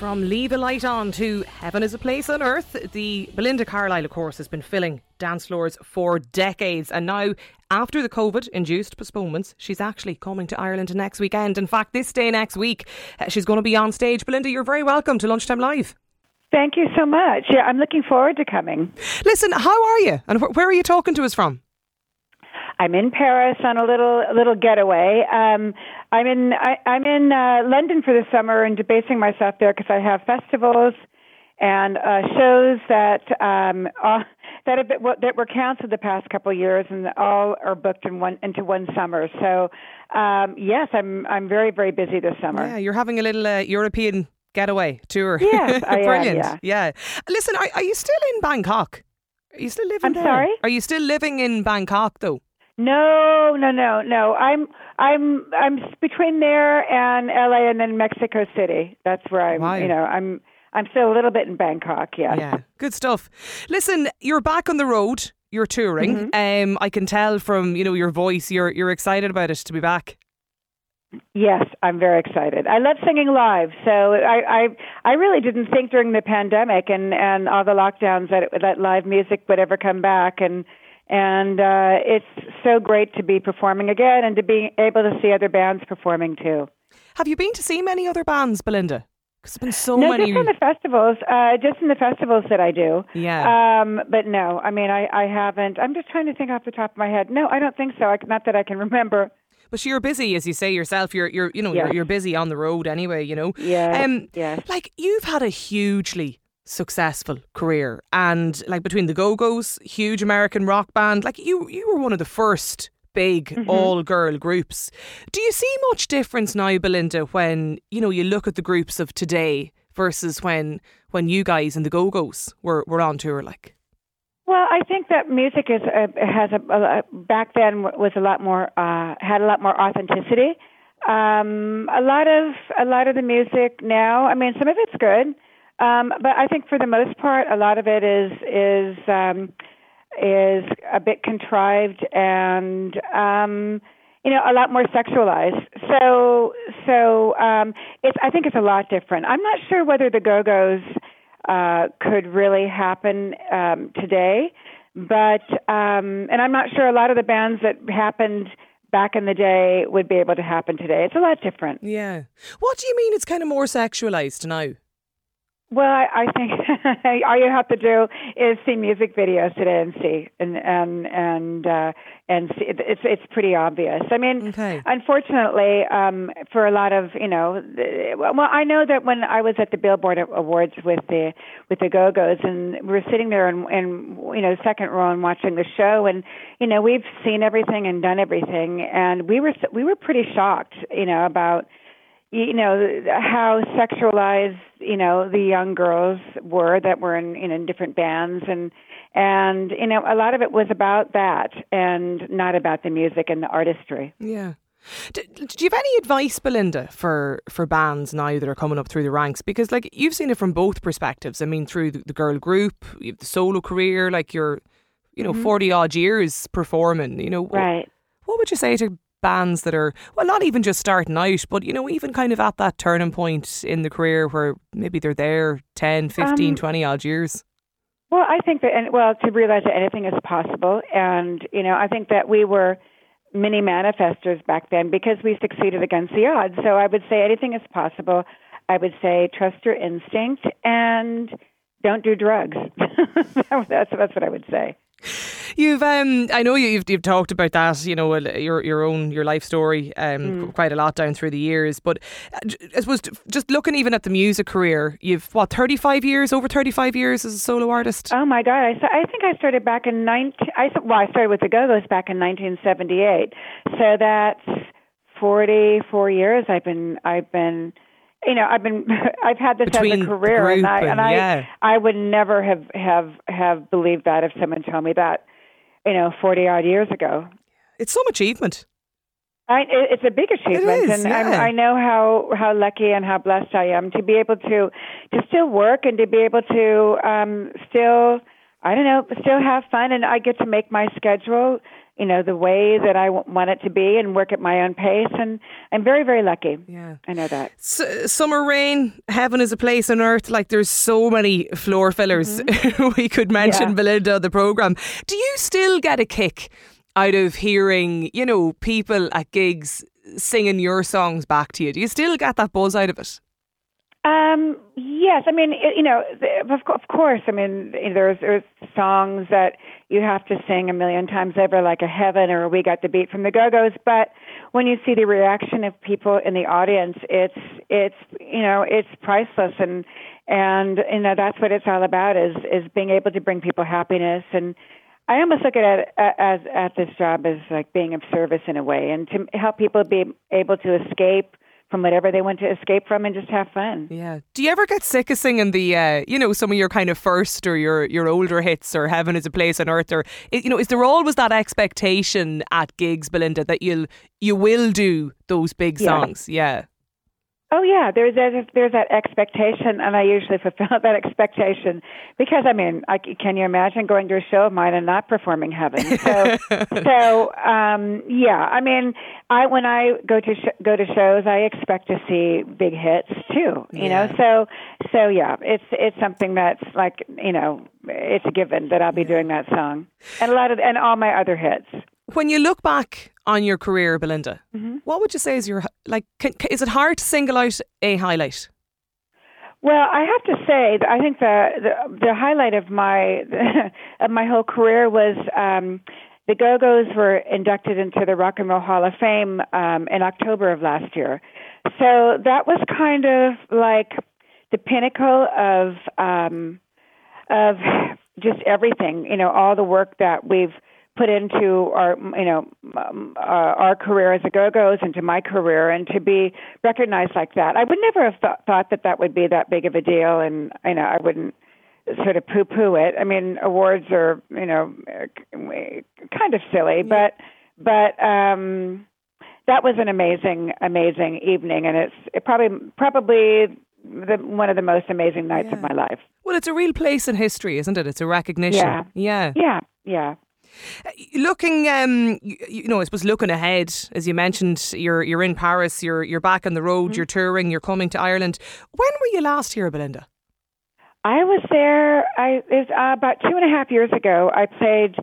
From Leave a Light On to Heaven is a Place on Earth, the Belinda Carlisle, of course, has been filling dance floors for decades. And now, after the COVID induced postponements, she's actually coming to Ireland next weekend. In fact, this day next week, uh, she's going to be on stage. Belinda, you're very welcome to Lunchtime Live. Thank you so much. Yeah, I'm looking forward to coming. Listen, how are you? And wh- where are you talking to us from? I'm in Paris on a little little getaway. Um, I'm in I, I'm in uh, London for the summer and debasing myself there because I have festivals and uh, shows that um, uh, that have been, that were canceled the past couple of years and all are booked in one into one summer. So um, yes, I'm I'm very very busy this summer. Yeah, you're having a little uh, European getaway tour. Yes, I am, brilliant. yeah. yeah. Listen, are, are you still in Bangkok? Are you still living I'm there? sorry? Are you still living in Bangkok though? No, no, no, no. I'm I'm I'm between there and LA and then Mexico City. That's where I'm. Wow. You know, I'm I'm still a little bit in Bangkok. Yes. Yeah, good stuff. Listen, you're back on the road. You're touring. Mm-hmm. Um, I can tell from you know your voice. You're you're excited about it to be back. Yes, I'm very excited. I love singing live, so I I I really didn't think during the pandemic and and all the lockdowns that that live music would ever come back and and uh it's so great to be performing again and to be able to see other bands performing too. Have you been to see many other bands, Belinda? Because there's been so many no, many. just in the festivals, uh just in the festivals that I do. yeah. Um, but no, I mean, I, I haven't. I'm just trying to think off the top of my head. No, I don't think so. I, not that I can remember. but you're busy, as you say yourself. You're you're you know Yes. you're, you're busy on the road anyway. You know. Yeah. Um, yes. like you've had a hugely successful career and like between the go-go's huge american rock band like you you were one of the first big Mm-hmm. all girl groups do you see much difference now belinda when you know you look at the groups of today versus when when you guys and the go-go's were, were on tour like Well, I think that music is uh, has a, a back then was a lot more uh, had a lot more authenticity. Um, a lot of a lot of the music now. I mean, some of it's good, um, but I think for the most part, a lot of it is is um, is a bit contrived and um, you know a lot more sexualized. So so um, it's I think it's a lot different. I'm not sure whether the Go Go's uh, could really happen um, today, but um, and I'm not sure a lot of the bands that happened back in the day would be able to happen today. It's a lot different. yeah what do you mean it's kind of more sexualized now Well, I, I think all you have to do is see music videos today and see, and and and uh, and see. It's it's pretty obvious. I mean, Okay. unfortunately, um, for a lot of you know, well, I know that when I was at the Billboard Awards with the with the Go Go's, and we were sitting there and and you know second row and watching the show, and you know we've seen everything and done everything, and we were we were pretty shocked, you know, about you know how sexualized you know the young girls were that were in you know in different bands and and you know a lot of it was about that and not about the music and the artistry Yeah. Do, do you have any advice, Belinda, for, for bands now that are coming up through the ranks? Because like you've seen it from both perspectives. I mean, through the, the girl group, you have the solo career, like you're, you know, mm-hmm. forty odd years performing. You know, right What would you say to bands that are well, not even just starting out, but you know, even kind of at that turning point in the career where maybe they're there 10, 15, Um, 20 odd years. well i think that and well to realize that anything is possible. And you know i think that we were mini manifestors back then because we succeeded against the odds. So i would say anything is possible. I would say trust your instinct and don't do drugs. That's that's what i would say You've, um, I know you've you've talked about that, you know, your your own your life story, um, Mm. quite a lot down through the years. But uh, I suppose just looking even at the music career, you've what thirty five years, over thirty five years as a solo artist. Oh my God! I, I think I started back in nineteen. I well, I started with the Go Go's back in 1978. So that's 44 years. I've been. I've been. You know, I've been. I've had this Between as a career, and I and- and I. yeah. I would never have have have believed that if someone told me that. You know, 40 odd years ago. It's some achievement. I, it's a big achievement, is, and yeah. I know how how lucky and how blessed I am to be able to to still work and to be able to um, still I don't know, still have fun, and I get to make my schedule, you know, the way that I w- want it to be, and work at my own pace. And I'm very, very lucky. Yeah, I know that. S- summer rain, heaven is a place on earth. Like there's so many floor fillers. Mm-hmm. we could mention yeah. Belinda the program. Do you still get a kick out of hearing, you know, people at gigs singing your songs back to you? Do you still get that buzz out of it? Um, yes, I mean, you know, of course. I mean, there's there's songs that you have to sing a million times over, like a Heaven or We Got the Beat from the Go Go's. But when you see the reaction of people in the audience, it's it's you know it's priceless, and and you know that's what it's all about is is being able to bring people happiness and. I almost look at it as at this job as like being of service in a way, and to help people be able to escape from whatever they want to escape from and just have fun. Yeah. Do you ever get sick of singing the, uh, you know, some of your kind of first or your your older hits or Heaven is a Place on Earth or, you know, is there always that expectation at gigs, Belinda, that you'll you will do those big songs? Yeah. yeah. Oh yeah, there's there's, there's that expectation, and I usually fulfill that expectation because I mean, I, can you imagine going to a show of mine and not performing Heaven? So, so um, yeah, I mean, I when I go to sh- go to shows, I expect to see big hits too. You yeah. know, so so yeah, it's it's something that's like you know, it's a given that I'll be doing that song and a lot of and all my other hits. When you look back on your career, Belinda, mm-hmm. what would you say is your like? Can, is it hard to single out a highlight? Well, I have to say, I think the the, the highlight of my of my whole career was um, the Go Go's were inducted into the Rock and Roll Hall of Fame um, in October of last year. So that was kind of like the pinnacle of um, of just everything. You know, all the work that we've put into our you know um, uh, our career as a go-go's into my career and to be recognized like that i would never have th- thought that that would be that big of a deal and you know i wouldn't sort of poo-poo it i mean awards are you know kind of silly but but um that was an amazing amazing evening and it's it probably probably the, one of the most amazing nights yeah. of my life. Well, it's a real place in history, isn't it? It's a recognition. Yeah. Yeah. Yeah. Yeah. Looking, um, you, you, know, I suppose looking ahead, as you mentioned, you're you're in Paris, you're you're back on the road, mm-hmm. you're touring, you're coming to Ireland. When were you last here, Belinda? I was there. I was uh, about two and a half years ago. I played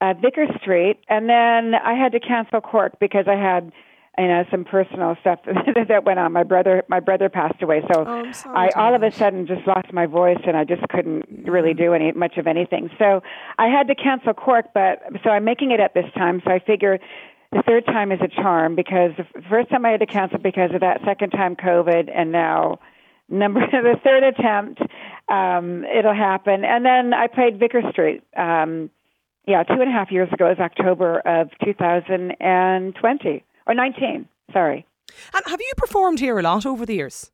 uh, Vicar Street, and then I had to cancel Cork because I had you know some personal stuff that went on. My brother my brother passed away, so oh, I all of a sudden just lost my voice and I just couldn't really do any much of anything. So I had to cancel Cork, but so I'm making it at this time. So I figure the third time is a charm because the first time I had to cancel because of that, second time COVID, and now number the third attempt um it'll happen. And then i played vicar street um yeah two and a half years ago. It was october of 2020 or 19, sorry. And have you performed here a lot over the years?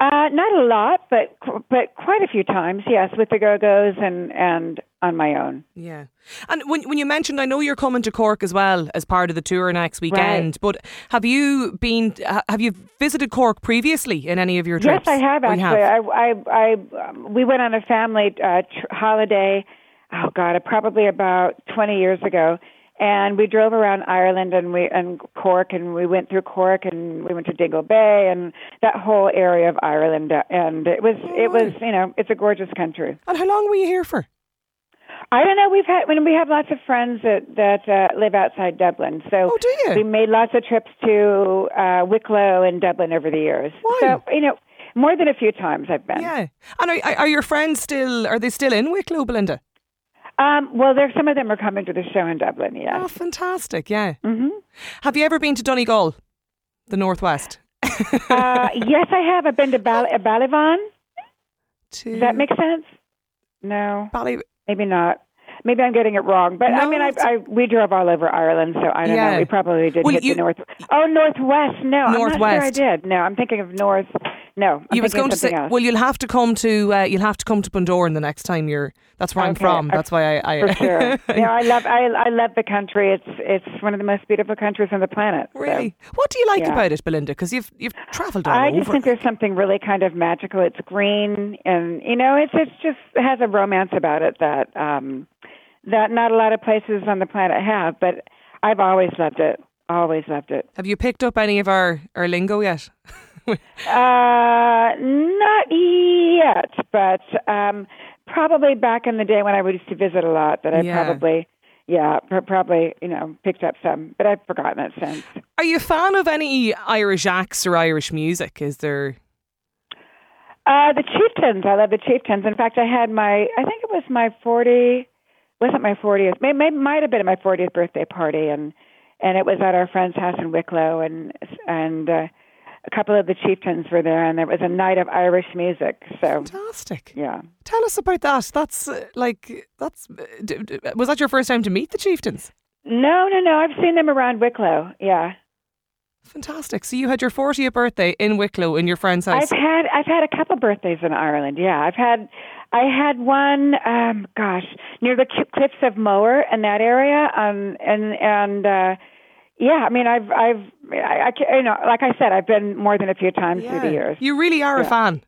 Uh, not a lot, but but quite a few times, yes, with the Go Go's and and on my own. Yeah, and when when you mentioned, I know you're coming to Cork as well as part of the tour next weekend. Right. But have you been? Have you visited Cork previously in any of your trips? Yes, I have actually. Have? I, I, I um, we went on a family uh, tr- holiday. Oh God, probably about twenty years ago and we drove around Ireland and we and Cork and we went through Cork and we went to Dingle Bay and that whole area of Ireland and it was oh, it was you know it's a gorgeous country. And how long were you here for? I don't know. We've had when we have lots of friends that that uh, live outside Dublin, so oh, do you? we made lots of trips to uh, Wicklow and Dublin over the years. Why? So you know, more than a few times I've been. Yeah, and are, are your friends still? Are they still in Wicklow, Belinda? Um, well, there's some of them are coming to the show in Dublin. Yeah. Oh, fantastic! Yeah. Mm-hmm. Have you ever been to Donegal, the northwest? uh, yes, I have. I've been to Bal- uh, To... Does that make sense? No. Bally. Maybe not. Maybe I'm getting it wrong, but I mean, I, I we drove all over Ireland, so I don't Yeah. know. We probably did Well, hit you- the north. Oh, northwest. No, I'm not sure I did. No, I'm thinking of north. No, I'm you was going to say, else. well, you'll have to come to uh, you'll have to come to Bundoran the next time you're. That's where I'm from. That's why I. I for sure. yeah, I love I I love the country. It's it's one of the most beautiful countries on the planet. so. really, what do you like yeah. about it, Belinda? Because you've you've travelled all I over. just think there's something really kind of magical. It's green, and you know, it's it's just it has a romance about it that um, that not a lot of places on the planet have. But I've always loved it. Always loved it. have you picked up any of our our lingo yet? Uh, not yet, but um, probably back in the day when I used to visit a lot, that I Yeah. probably, yeah, pr- probably you know picked up some, but I've forgotten it since. Are you a fan of any Irish acts or Irish music? Is there? Uh, the Chieftains. I love the Chieftains. In fact, I had my, I think it was my 40, wasn't my 40th, may, may, might have been at my 40th birthday party, and and it was at our friend's house in Wicklow, and and uh, a couple of the Chieftains were there, and there was a night of Irish music. So Fantastic. yeah. Tell us about that. That's uh, like that's. uh, d- d- Was that your first time to meet the chieftains? No, no, no. I've seen them around Wicklow. Yeah, Fantastic. So you had your 40th birthday in Wicklow in your friend's house. I've had I've had a couple birthdays in Ireland. Yeah, I've had I had one. Um, gosh, near the cliffs of Moher in that area. Um, and and uh, yeah, I mean, I've I've I, I you know, like I said, I've been more than a few times through the years. You really are a fan.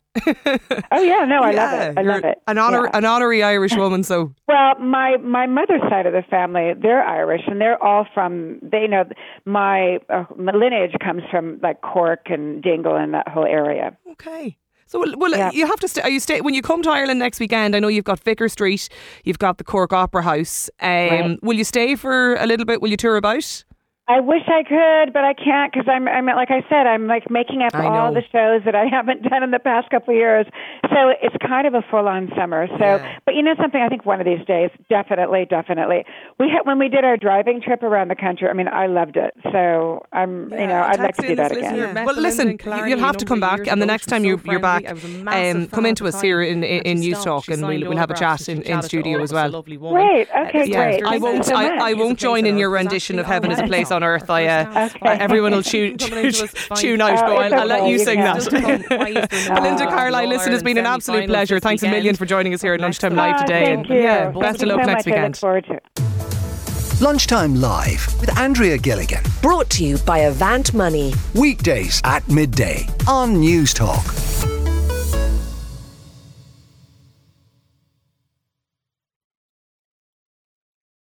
Oh yeah, no, I love it. I you're love it. An honor, Yeah. an honorary Irish woman. So Well, my my mother's side of the family, they're Irish, and they're all from. They know my, uh, my lineage comes from like Cork and Dingle and that whole area. okay. So well, well Yeah. you have to stay. Are you stay when you come to Ireland next weekend? I know you've got Vicar Street, you've got the Cork Opera House. Um, Right. Will you stay for a little bit? Will you tour about? I wish I could, but I can't because I'm, I'm like I said, I'm like making up all the shows that I haven't done in the past couple of years. So it's kind of a full-on summer. So, Yeah. but you know something? I think one of these days, definitely, definitely. We had when we did our driving trip around the country. I mean, I loved it. So I'm, you know, I'd like to do that again. Well, listen, you'll have to come back, and the next time you, you're back, um, come into us here in, in, in Newstalk, and we'll, we'll have a chat in, in studio as well. Great. Okay, Yeah, great. I won't. I. I won't join in your rendition of "Heaven Is a Place on Earth." I, uh, Okay. everyone will tune, tune, tune out. Oh, But I'll, I'll let you you sing that. Belinda Carlisle, listen, it's been an absolute pleasure. Thanks a million for joining us here at Lunchtime Live today. Thank and you. yeah, best of luck next much. I look weekend. forward to. Lunchtime Live with Andrea Gilligan. Brought to you by Avant Money. Weekdays at midday on Newstalk.